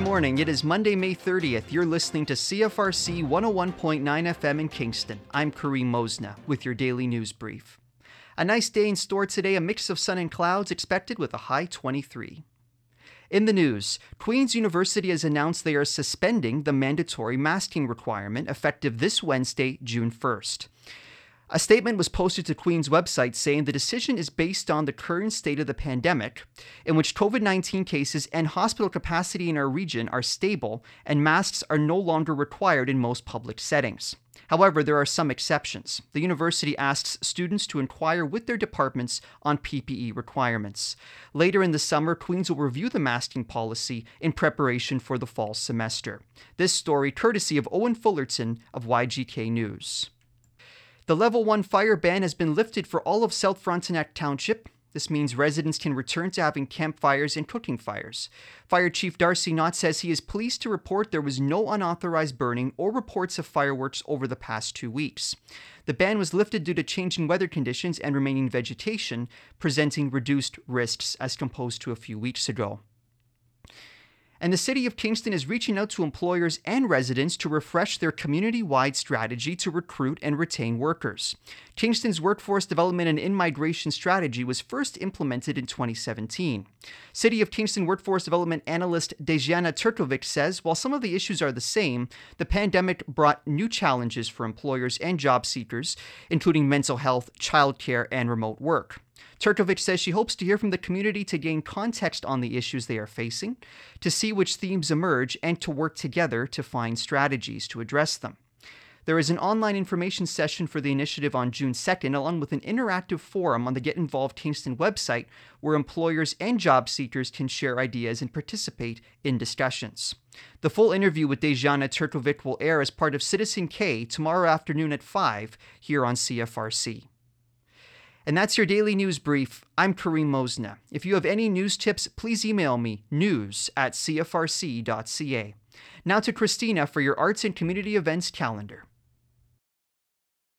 Good morning. It is Monday, May 30th. You're listening to CFRC 101.9 FM in Kingston. I'm Kareem Mosna with your daily news brief. A nice day in store today, a mix of sun and clouds expected with a high 23. In the news, Queen's University has announced they are suspending the mandatory masking requirement effective this Wednesday, June 1st. A statement was posted to Queen's website saying the decision is based on the current state of the pandemic, in which COVID 19 cases and hospital capacity in our region are stable and masks are no longer required in most public settings. However, there are some exceptions. The university asks students to inquire with their departments on PPE requirements. Later in the summer, Queens will review the masking policy in preparation for the fall semester. This story courtesy of Owen Fullerton of YGK News. The level 1 fire ban has been lifted for all of South Frontenac Township. This means residents can return to having campfires and cooking fires. Fire Chief Darcy Knott says he is pleased to report there was no unauthorized burning or reports of fireworks over the past two weeks. The ban was lifted due to changing weather conditions and remaining vegetation, presenting reduced risks as opposed to a few weeks ago. And the City of Kingston is reaching out to employers and residents to refresh their community wide strategy to recruit and retain workers. Kingston's workforce development and in migration strategy was first implemented in 2017. City of Kingston workforce development analyst Dejana Turkovic says while some of the issues are the same, the pandemic brought new challenges for employers and job seekers, including mental health, childcare, and remote work. Turkovic says she hopes to hear from the community to gain context on the issues they are facing, to see which themes emerge, and to work together to find strategies to address them. There is an online information session for the initiative on June 2nd, along with an interactive forum on the Get Involved Kingston website where employers and job seekers can share ideas and participate in discussions. The full interview with Dejana Turkovic will air as part of Citizen K tomorrow afternoon at 5 here on CFRC. And that's your daily news brief. I'm Kareem Mosna. If you have any news tips, please email me news at cfrc.ca. Now to Christina for your arts and community events calendar.